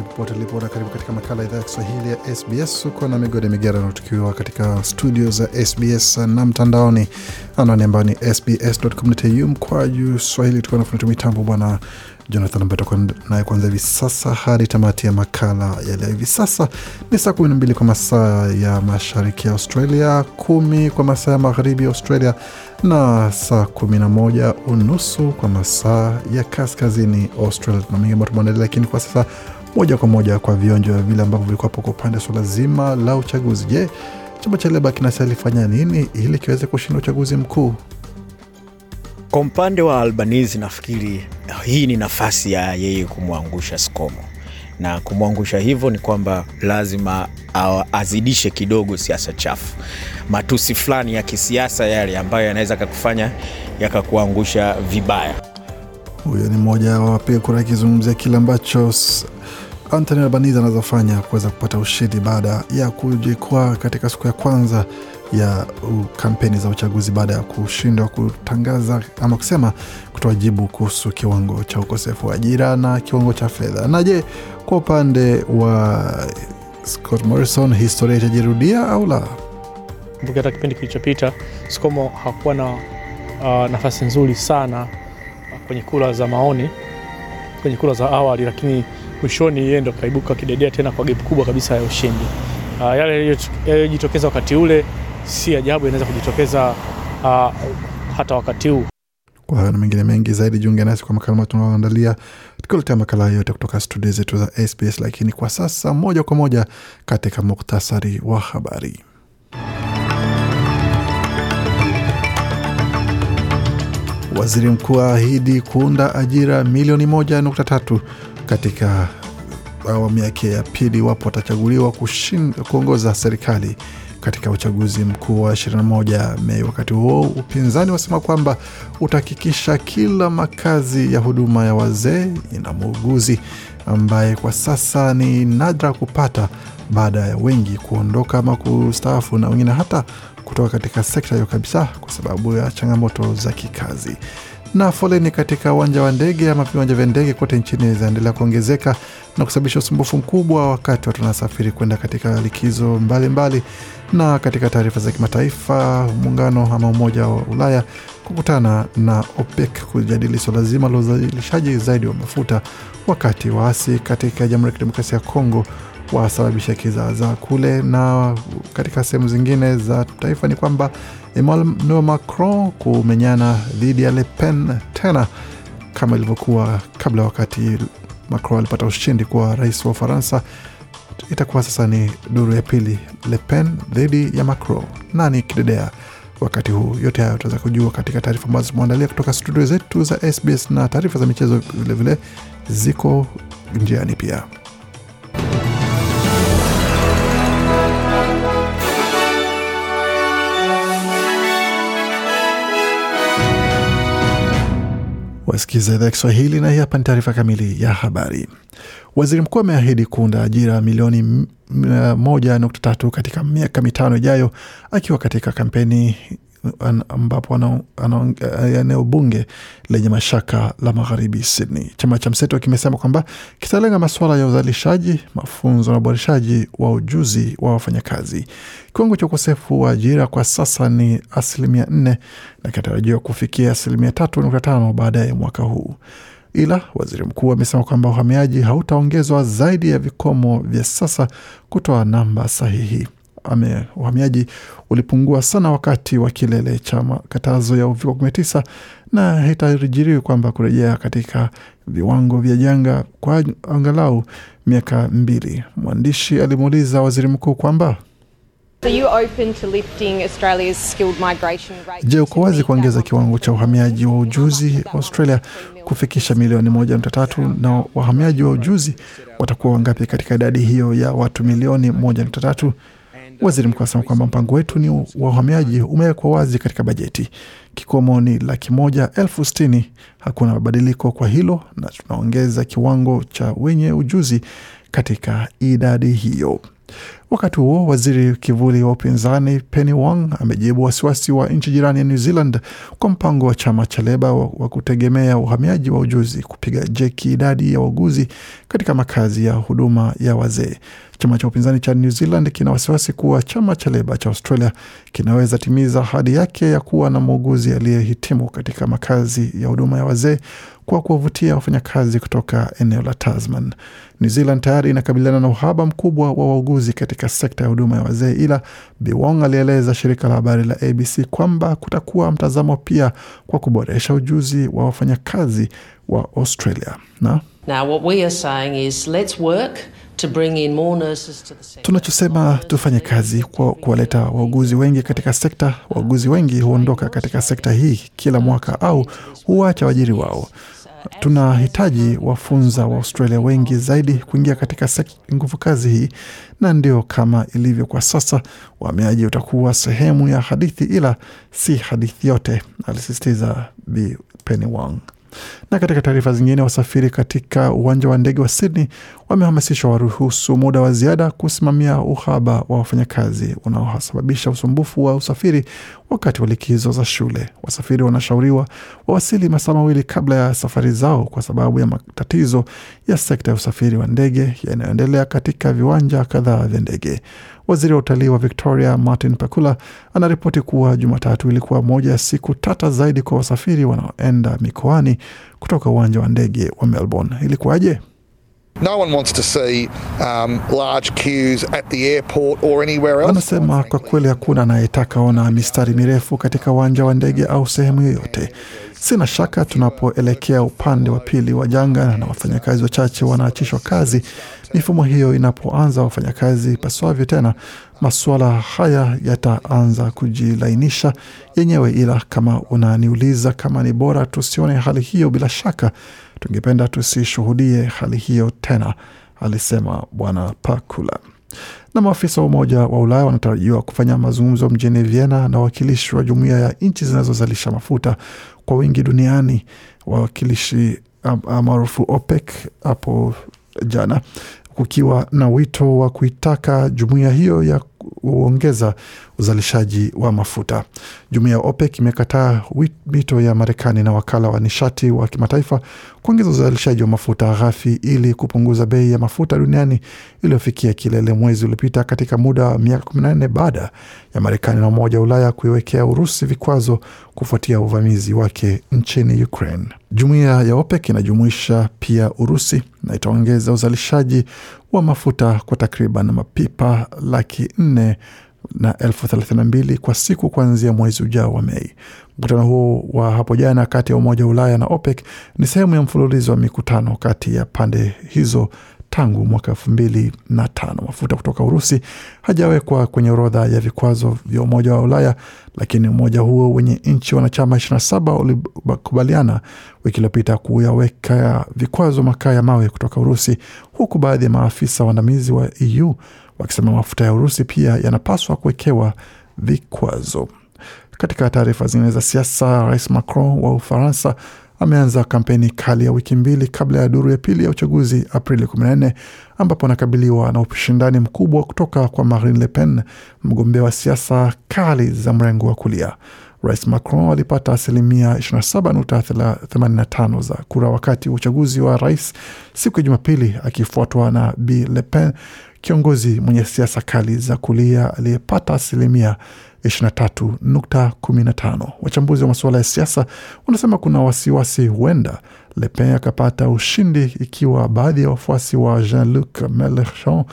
Popote ulipo na karibu katika makala idhaa ya Kiswahili ya SBS. Uko na migode migerano, tukiwa katika studio za SBS na mtandaoni, anwani ambayo ni sbs.com.au mkwaju swahili, tukiwa nafunatia mitambo bwana Jonathan ambaye tutakuwa naye kuanzia hivi sasa hadi tamati ya makala ya leo. Hivi sasa ni saa kumi na mbili kwa masaa ya mashariki ya Australia, kumi kwa masaa ya magharibi ya Australia na saa kumi na moja unusu kwa masaa ya kaskazini Australia. Tuna mengi ambayo tumeandalia, lakini kwa sasa moja kwa moja kwa vionjo vile ambavyo vilikuwapo kwa upande swala zima la uchaguzi. Je, chama cha Leba kinasalifanya nini ili kiweze kushinda uchaguzi mkuu? Kwa upande wa Albanese nafikiri hii ni nafasi ya yeye kumwangusha Skomo, na kumwangusha hivyo ni kwamba lazima azidishe kidogo siasa chafu, matusi fulani ya kisiasa yale ambayo yanaweza kakufanya yakakuangusha vibaya. Huyo ni mmoja wa wapiga kura akizungumzia kile ambacho Anthony Albanese anazofanya kuweza kupata ushindi baada ya kujikwaa katika siku ya kwanza ya kampeni za uchaguzi baada ya kushindwa kutangaza ama kusema kutoa jibu kuhusu kiwango cha ukosefu wa ajira na kiwango cha fedha. Na je, kwa upande wa Scott Morrison historia itajirudia au la? Kumbuka hata kipindi kilichopita Skomo hakuwa na uh, nafasi nzuri sana kwenye kura za maoni, kwenye kura za awali, lakini mwishoni yeye ndo kaibuka kidedea tena kwa gap kubwa kabisa ya ushindi. Uh, yale yaliyojitokeza wakati ule si ajabu yanaweza kujitokeza uh, hata wakati huu. Kwa hayo na mengine mengi zaidi, jiunge nasi kwa makala tunaoandalia tukiletea makala yote kutoka studio zetu za SBS. Lakini kwa sasa, moja kwa moja katika muktasari wa habari. Waziri mkuu aahidi kuunda ajira milioni moja nukta tatu katika awamu yake ya pili iwapo atachaguliwa kuongoza serikali katika uchaguzi mkuu wa 21 Mei. Wakati huo upinzani wasema kwamba utahakikisha kila makazi ya huduma ya wazee ina muuguzi ambaye kwa sasa ni nadra kupata baada ya wengi kuondoka ama kustaafu na wengine hata kutoka katika sekta hiyo kabisa kwa sababu ya changamoto za kikazi na foleni katika uwanja wa ndege ama viwanja vya ndege kote nchini zinaendelea kuongezeka na kusababisha usumbufu mkubwa wakati watu wanasafiri kwenda katika likizo mbalimbali mbali. Na katika taarifa za kimataifa, muungano ama Umoja wa Ulaya kukutana na OPEC kujadili suala zima la uzalishaji zaidi wa mafuta, wakati waasi katika Jamhuri ya Kidemokrasia ya Kongo wasababisha kizaazaa kule. Na katika sehemu zingine za taifa ni kwamba Emmanuel Macron kumenyana dhidi ya Le Pen tena kama ilivyokuwa kabla, wakati Macron alipata ushindi kuwa rais wa Ufaransa. Itakuwa sasa ni duru ya pili, Le Pen dhidi ya Macron, nani kidedea wakati huu? Yote hayo utaweza kujua katika taarifa ambazo tumeandalia kutoka studio zetu za SBS na taarifa za michezo vilevile ziko njiani pia. Wasikiza idhaa Kiswahili na hii hapa ni taarifa kamili ya habari. Waziri mkuu ameahidi kuunda ajira milioni m- moja nukta tatu katika miaka mitano ijayo, akiwa katika kampeni ambapo ana- eneo bunge lenye mashaka la magharibi Sydney. Chama cha mseto kimesema kwamba kitalenga masuala ya uzalishaji, mafunzo na uboreshaji wa ujuzi wa wafanyakazi. Kiwango cha ukosefu wa ajira kwa sasa ni asilimia nne na kinatarajiwa kufikia asilimia tatu nukta tano baadaye mwaka huu ila waziri mkuu amesema kwamba uhamiaji hautaongezwa zaidi ya vikomo vya sasa kutoa namba sahihi. Ame, uhamiaji ulipungua sana wakati wa kilele cha makatazo ya uviko 19 na haitajiriwi kwamba kurejea katika viwango vya janga kwa angalau miaka mbili. Mwandishi alimuuliza waziri mkuu kwamba? Je, uko wazi kuongeza kiwango cha uhamiaji wa ujuzi wa Australia kufikisha milioni moja nukta tatu na wahamiaji wa ujuzi watakuwa wangapi katika idadi hiyo ya watu milioni moja nukta tatu? Waziri mkuu asema kwamba mpango wetu ni wa uhamiaji umewekwa wazi katika bajeti. Kikomo ni laki moja elfu sitini. Hakuna mabadiliko kwa hilo, na tunaongeza kiwango cha wenye ujuzi katika idadi hiyo. Wakati huo waziri kivuli wa upinzani Penny Wong amejibu wasiwasi wa nchi jirani ya New Zealand kwa mpango wa chama cha Leba wa, wa kutegemea uhamiaji wa ujuzi kupiga jeki idadi ya wauguzi katika makazi ya huduma ya wazee. Chama cha upinzani cha New Zealand kina wasiwasi kuwa chama cha Leba cha Australia kinaweza timiza ahadi yake ya kuwa na muuguzi aliyehitimu katika makazi ya huduma ya wazee kwa kuwavutia wafanyakazi kutoka eneo la Tasman. New Zealand tayari inakabiliana na uhaba mkubwa wa wauguzi katika sekta ya huduma ya wazee, ila Biwong alieleza shirika la habari la ABC kwamba kutakuwa mtazamo pia kwa kuboresha ujuzi wa wafanyakazi wa Australia na Now, what we are tunachosema tufanye kazi kwa kuwaleta wauguzi wengi katika sekta. Wauguzi wengi huondoka katika sekta hii kila mwaka au huacha waajiri wao. Tunahitaji wafunza wa Australia wengi zaidi kuingia katika nguvu kazi hii, na ndio kama ilivyo kwa sasa, uhamiaji utakuwa sehemu ya hadithi, ila si hadithi yote, alisisitiza Bi Penny Wong. Na katika taarifa zingine, wasafiri katika uwanja wa ndege wa Sydney wamehamasishwa waruhusu muda wa ziada kusimamia uhaba wa wafanyakazi unaosababisha usumbufu wa usafiri wakati wa likizo za shule. Wasafiri wanashauriwa wawasili masaa mawili kabla ya safari zao kwa sababu ya matatizo ya sekta ya usafiri wa ndege yanayoendelea katika viwanja kadhaa vya ndege. Waziri wa utalii wa Victoria Martin Pakula anaripoti kuwa Jumatatu ilikuwa moja ya siku tata zaidi kwa wasafiri wanaoenda mikoani kutoka uwanja wa ndege wa Melbourne. Ilikuwaje? No one wants to see um, large queues at the airport or anywhere else. Anasema kwa kweli hakuna anayetaka ona mistari mirefu katika uwanja wa ndege au sehemu yoyote. Sina shaka tunapoelekea upande wa pili wa janga na wafanyakazi wachache wanaachishwa kazi, mifumo hiyo inapoanza wafanyakazi paswavyo tena, masuala haya yataanza kujilainisha yenyewe. Ila kama unaniuliza kama ni bora tusione hali hiyo, bila shaka tungependa tusishuhudie hali hiyo tena, alisema Bwana Pakula. Na maafisa wa Umoja wa Ulaya wanatarajiwa kufanya mazungumzo mjini Vienna na wawakilishi wa jumuiya ya nchi zinazozalisha mafuta kwa wingi duniani, wawakilishi maarufu OPEC hapo jana, kukiwa na wito wa kuitaka jumuiya hiyo ya kuongeza uzalishaji wa mafuta. Jumuiya ya OPEC imekataa mito ya Marekani na wakala wa nishati wa kimataifa kuongeza uzalishaji wa mafuta ghafi ili kupunguza bei ya mafuta duniani iliyofikia kilele mwezi uliopita katika muda wa miaka 14 baada ya Marekani na Umoja wa Ulaya kuiwekea Urusi vikwazo kufuatia uvamizi wake nchini Ukraine. Jumuiya ya OPEC inajumuisha pia Urusi na itaongeza uzalishaji wa mafuta kwa takriban mapipa laki nne na elfu thelathini na mbili kwa siku kuanzia mwezi ujao wa Mei. Mkutano huo wa hapo jana kati ya Umoja wa Ulaya na OPEC ni sehemu ya mfululizo wa mikutano kati ya pande hizo tangu mwaka elfu mbili na tano. Mafuta kutoka Urusi hajawekwa kwenye orodha ya vikwazo vya Umoja wa Ulaya, lakini umoja huo wenye nchi wanachama 27 ulikubaliana wiki iliyopita kuyaweka vikwazo makaa ya mawe kutoka Urusi, huku baadhi ya maafisa waandamizi wa EU wakisema mafuta ya Urusi pia yanapaswa kuwekewa vikwazo. Katika taarifa zingine za siasa, Rais Macron wa Ufaransa ameanza kampeni kali ya wiki mbili kabla ya duru ya pili ya uchaguzi Aprili 14 ambapo anakabiliwa na ushindani mkubwa kutoka kwa Marine Le Pen, mgombea wa siasa kali za mrengo wa kulia. Rais Macron alipata asilimia 27.85 za kura wakati wa uchaguzi wa rais siku ya Jumapili, akifuatwa na Bi Le Pen, kiongozi mwenye siasa kali za kulia aliyepata asilimia 23.15. Wachambuzi wa masuala ya siasa wanasema kuna wasiwasi huenda Le Pen akapata ushindi ikiwa baadhi ya wafuasi wa Jean-Luc Melenchon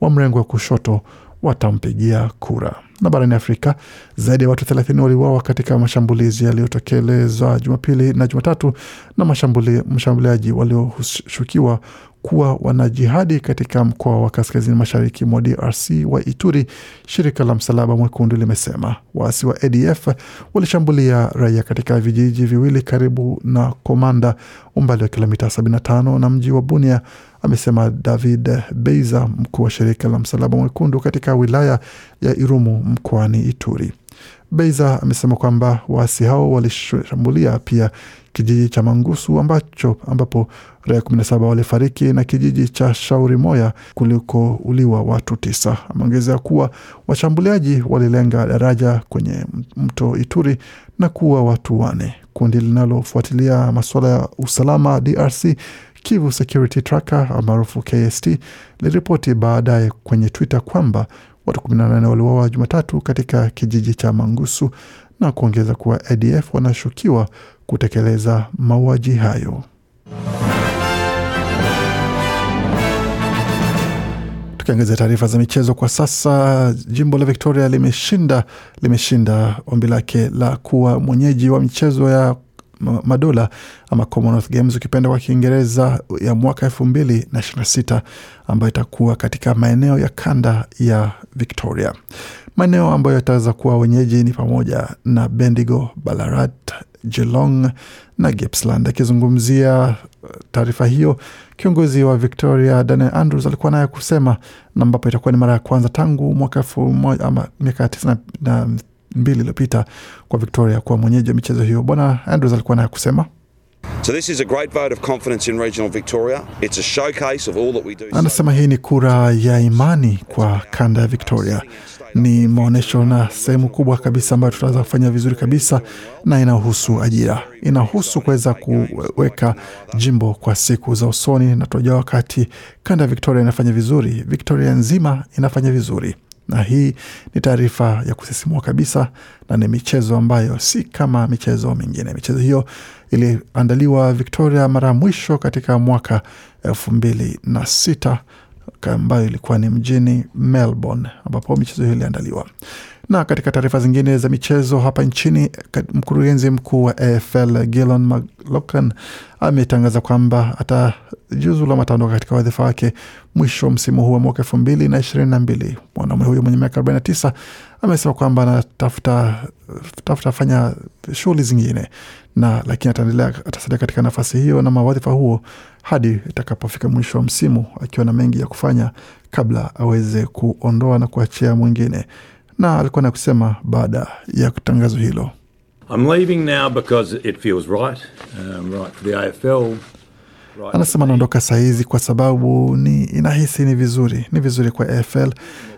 wa mrengo wa kushoto watampigia kura. Na barani Afrika, zaidi ya watu 30 waliuawa katika mashambulizi yaliyotekelezwa Jumapili na Jumatatu na mshambuliaji walioshukiwa kuwa wanajihadi katika mkoa wa kaskazini mashariki mwa DRC wa Ituri. Shirika la Msalaba Mwekundu limesema waasi wa ADF walishambulia raia katika vijiji viwili karibu na Komanda, umbali wa kilomita 75 na mji wa Bunia, amesema David Beiza, mkuu wa shirika la Msalaba Mwekundu katika wilaya ya Irumu mkoani Ituri. Beiza amesema kwamba waasi hao walishambulia pia kijiji cha Mangusu ambacho ambapo raia 17 walifariki na kijiji cha Shauri Moya kulikouliwa watu tisa. Ameongezea kuwa washambuliaji walilenga daraja kwenye mto Ituri na kuua watu wane. Kundi linalofuatilia masuala ya usalama DRC Kivu Security Tracker maarufu KST liliripoti baadaye kwenye Twitter kwamba watu 18 waliuawa Jumatatu katika kijiji cha Mangusu na kuongeza kuwa ADF wanashukiwa kutekeleza mauaji hayo. Tukiangazia taarifa za michezo kwa sasa, jimbo la Victoria limeshinda limeshinda ombi lake la kuwa mwenyeji wa michezo ya madola ama Commonwealth Games ukipenda kwa Kiingereza ya mwaka elfu mbili na ishirini na sita ambayo itakuwa katika maeneo ya kanda ya Victoria. Maeneo ambayo yataweza kuwa wenyeji ni pamoja na Bendigo, Ballarat, Geelong na Gippsland. Akizungumzia taarifa hiyo, kiongozi wa Victoria Daniel Andrews alikuwa naye kusema, na ambapo itakuwa ni mara ya kwanza tangu mwaka elfu moja ama miaka tisini na mbili iliyopita kwa Victoria kuwa mwenyeji wa michezo hiyo. Bwana Andrews alikuwa naye kusema So this is a great vote of confidence in regional Victoria. It's a showcase of all that we do. Anasema hii ni kura ya imani kwa kanda ya Victoria, ni maonyesho na sehemu kubwa kabisa ambayo tutaweza kufanya vizuri kabisa, na inahusu ajira, inahusu kuweza kuweka jimbo kwa siku za usoni, na tunajua wakati kanda ya Victoria inafanya vizuri, Victoria nzima inafanya vizuri na hii ni taarifa ya kusisimua kabisa, na ni michezo ambayo si kama michezo mingine. Michezo hiyo iliandaliwa Victoria mara ya mwisho katika mwaka elfu mbili na sita ambayo ilikuwa ni mjini Melbourne, ambapo michezo hiyo iliandaliwa. Na katika taarifa zingine za michezo hapa nchini, mkurugenzi mkuu wa AFL Gillon McLachlan ametangaza kwamba atajiuzulu ama ataondoka katika wadhifa wake mwisho msimu huu wa mwaka elfu mbili na ishirini na mbili. Mwanaume huyo mwenye miaka 49 amesema kwamba anatafuta tafuta fanya shughuli zingine na lakini ataendelea atasalia katika nafasi hiyo na mawadhifa huo hadi itakapofika mwisho wa msimu, akiwa na mengi ya kufanya kabla aweze kuondoa na kuachia mwingine na alikuwa na kusema baada ya tangazo hilo, I'm leaving now because it feels right, um, right for the AFL. Right anasema anaondoka sahizi kwa sababu ni inahisi ni vizuri, ni vizuri kwa AFL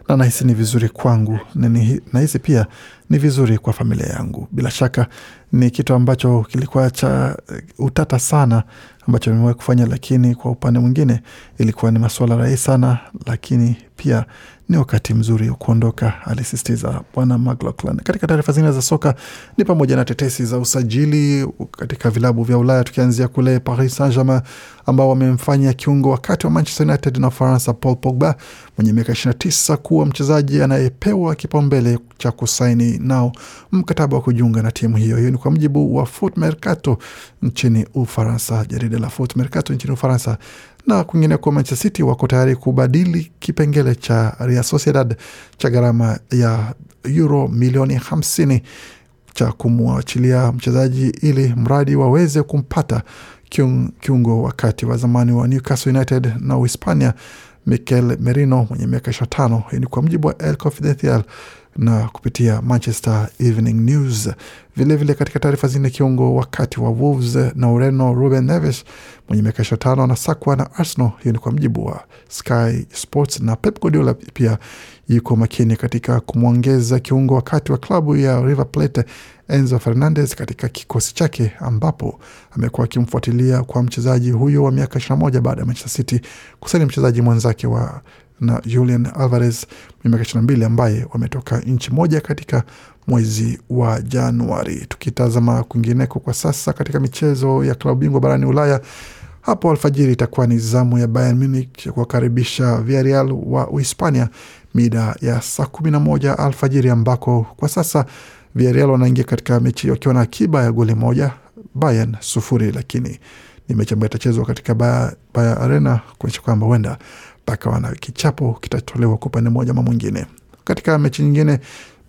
na nahisi ni vizuri kwangu, na ni- nahisi pia ni vizuri kwa familia yangu. Bila shaka ni kitu ambacho kilikuwa cha eh, utata sana ambacho nimewahi kufanya, lakini kwa upande mwingine ilikuwa ni masuala rahisi sana, lakini pia ni wakati mzuri wa kuondoka, alisisitiza Bwana McLaughlin. Katika taarifa zingine za soka ni pamoja na tetesi za usajili katika vilabu vya Ulaya, tukianzia kule Paris Saint-Germain ambao wamemfanya kiungo wakati wa Manchester United na Ufaransa Paul Pogba mwenye miaka 29 kuwa mchezaji anayepewa kipaumbele cha kusaini nao mkataba wa kujiunga na timu hiyo. Hiyo ni kwa mujibu wa Foot Mercato nchini Ufaransa, jarida la Foot Mercato nchini Ufaransa. Na kwingineko, Manchester City wako tayari kubadili kipengele cha Real Sociedad cha gharama ya euro milioni 50 cha kumwachilia mchezaji ili mradi waweze kumpata kiungo wakati wa zamani wa Newcastle United na Uhispania Mikel Merino mwenye miaka 25. Hii ni kwa mjibu wa El Confidencial na kupitia Manchester Evening News. Vilevile vile katika taarifa zingine, kiungo wakati wa Wolves na Ureno Ruben Neves mwenye miaka 25 anasakwa na Arsenal. Hiyo ni kwa mjibu wa Sky Sports, na Pep Guardiola pia yuko makini katika kumwongeza kiungo wakati wa klabu ya River Plate Enzo Fernandez katika kikosi chake, ambapo amekuwa akimfuatilia kwa mchezaji huyo wa miaka 21 baada ya Manchester City kusaini mchezaji mwenzake wa na Julian Alvarez mwenye miaka 22 ambaye wametoka nchi moja katika mwezi wa Januari. Tukitazama kwingineko kwa sasa katika michezo ya klabu bingwa barani Ulaya, hapo alfajiri itakuwa ni zamu ya Bayern Munich kuwakaribisha Villarreal wa Uhispania mida ya saa kumi na moja alfajiri, ambako kwa sasa Villarreal wanaingia katika mechi wakiwa na akiba ya goli moja, Bayern sufuri, lakini Ni mechi ambayo itachezwa katika Baya Arena kuonyesha kwamba huenda pakawa na kichapo kitatolewa kwa upande mmoja ama mwingine. Katika mechi nyingine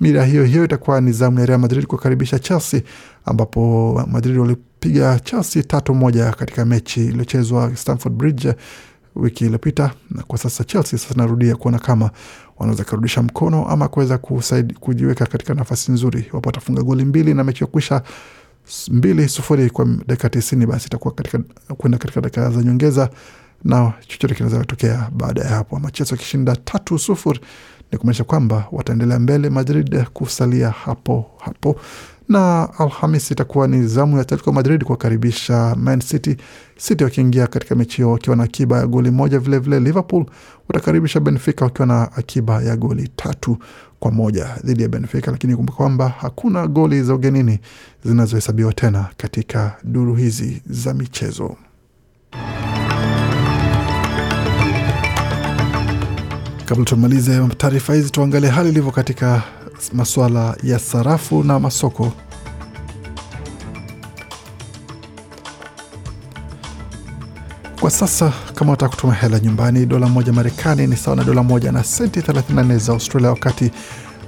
mira hiyo hiyo itakuwa ni zamu ya Real Madrid kukaribisha Chelsea, ambapo Madrid walipiga Chelsea tatu moja katika mechi iliyochezwa Stamford Bridge wiki iliyopita, na kwa sasa Chelsea sasa narudia kuona kama wanaweza kurudisha mkono ama kuweza kujiweka katika nafasi nzuri. Iwapo watafunga goli mbili na mechi ya kuisha mbili sufuri kwa dakika tisini basi itakuwa katika kwenda katika dakika za nyongeza na chochote kinaweza kutokea baada ya hapo. Ama Chelsea wakishinda tatu sufuri ni kumaanisha kwamba wataendelea mbele, Madrid kusalia hapo hapo. Na Alhamis itakuwa ni zamu ya Atletico Madrid kuwakaribisha Man City, City wakiingia katika mechi hiyo wakiwa na akiba ya goli moja. Vilevile vile Liverpool watakaribisha Benfica wakiwa na akiba ya goli tatu kwa moja dhidi ya Benfica, lakini kumbuka kwamba hakuna goli za ugenini zinazohesabiwa tena katika duru hizi za michezo. Kabla tumalize taarifa hizi, tuangalie hali ilivyo katika masuala ya sarafu na masoko. Kwa sasa kama unataka kutuma hela nyumbani, dola moja Marekani ni sawa na dola moja na senti 34 za Australia, wakati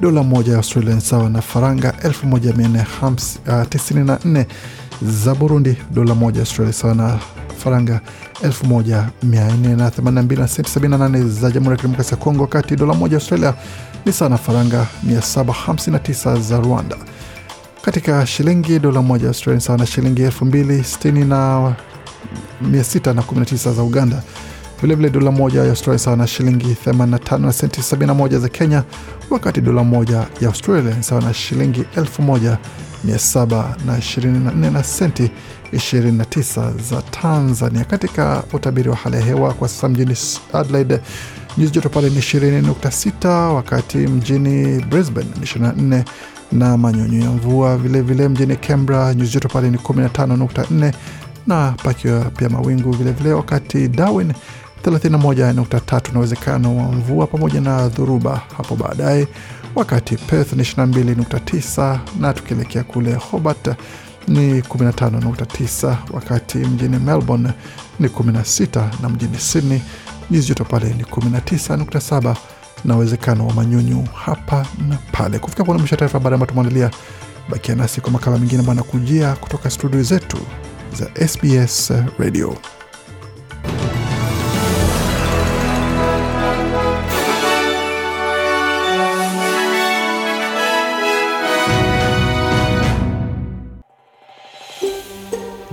dola moja ya Australia ni sawa na faranga 1494 za Burundi. Dola moja Australia sawa na faranga 1482 na senti 78 za Jamhuri ya Kidemokrasia ya Kongo, wakati dola moja Australia ni sawa na faranga 759 za Rwanda. Katika shilingi, dola moja Australia sawa na shilingi 2060 na 619 za Uganda. Vilevile dola moja ya Australia sawa na shilingi 85 na senti 71 za Kenya, wakati dola moja ya Australia sawa na shilingi 1724 na senti 29 za Tanzania. Katika utabiri wa hali ya hewa kwa sasa mjini Adelaide nyuzi joto pale ni 20.6, wakati mjini Brisbane ni 24 na manyunyu ya mvua. Vilevile mjini Canberra nyuzi joto pale ni 15.4 na pakiwa pia mawingu vilevile vile, wakati Darwin 31.3 na uwezekano wa mvua pamoja na dhuruba hapo baadaye, wakati Perth ni 22.9 na tukielekea kule Hobart ni 15.9, wakati mjini Melbourne ni 16 na mjini Sydney nyuzi joto pale ni 19.7 na uwezekano wa manyunyu hapa na pale. Kufika pona mwisho taarifa habari ambayo tumeandalia. Bakia nasi kwa makala mengine ambayo anakujia kutoka studio zetu za SBS Radio.